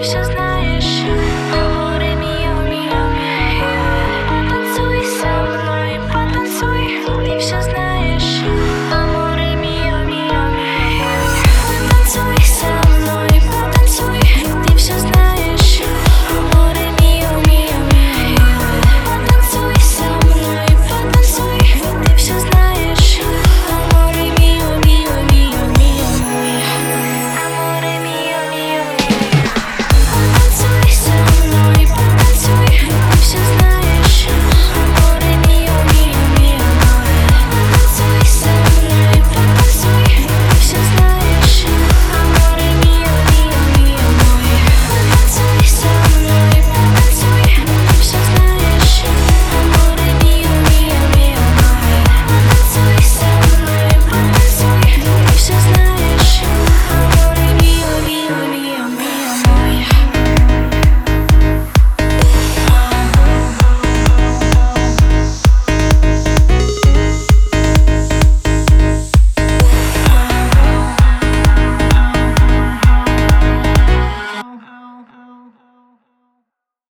if just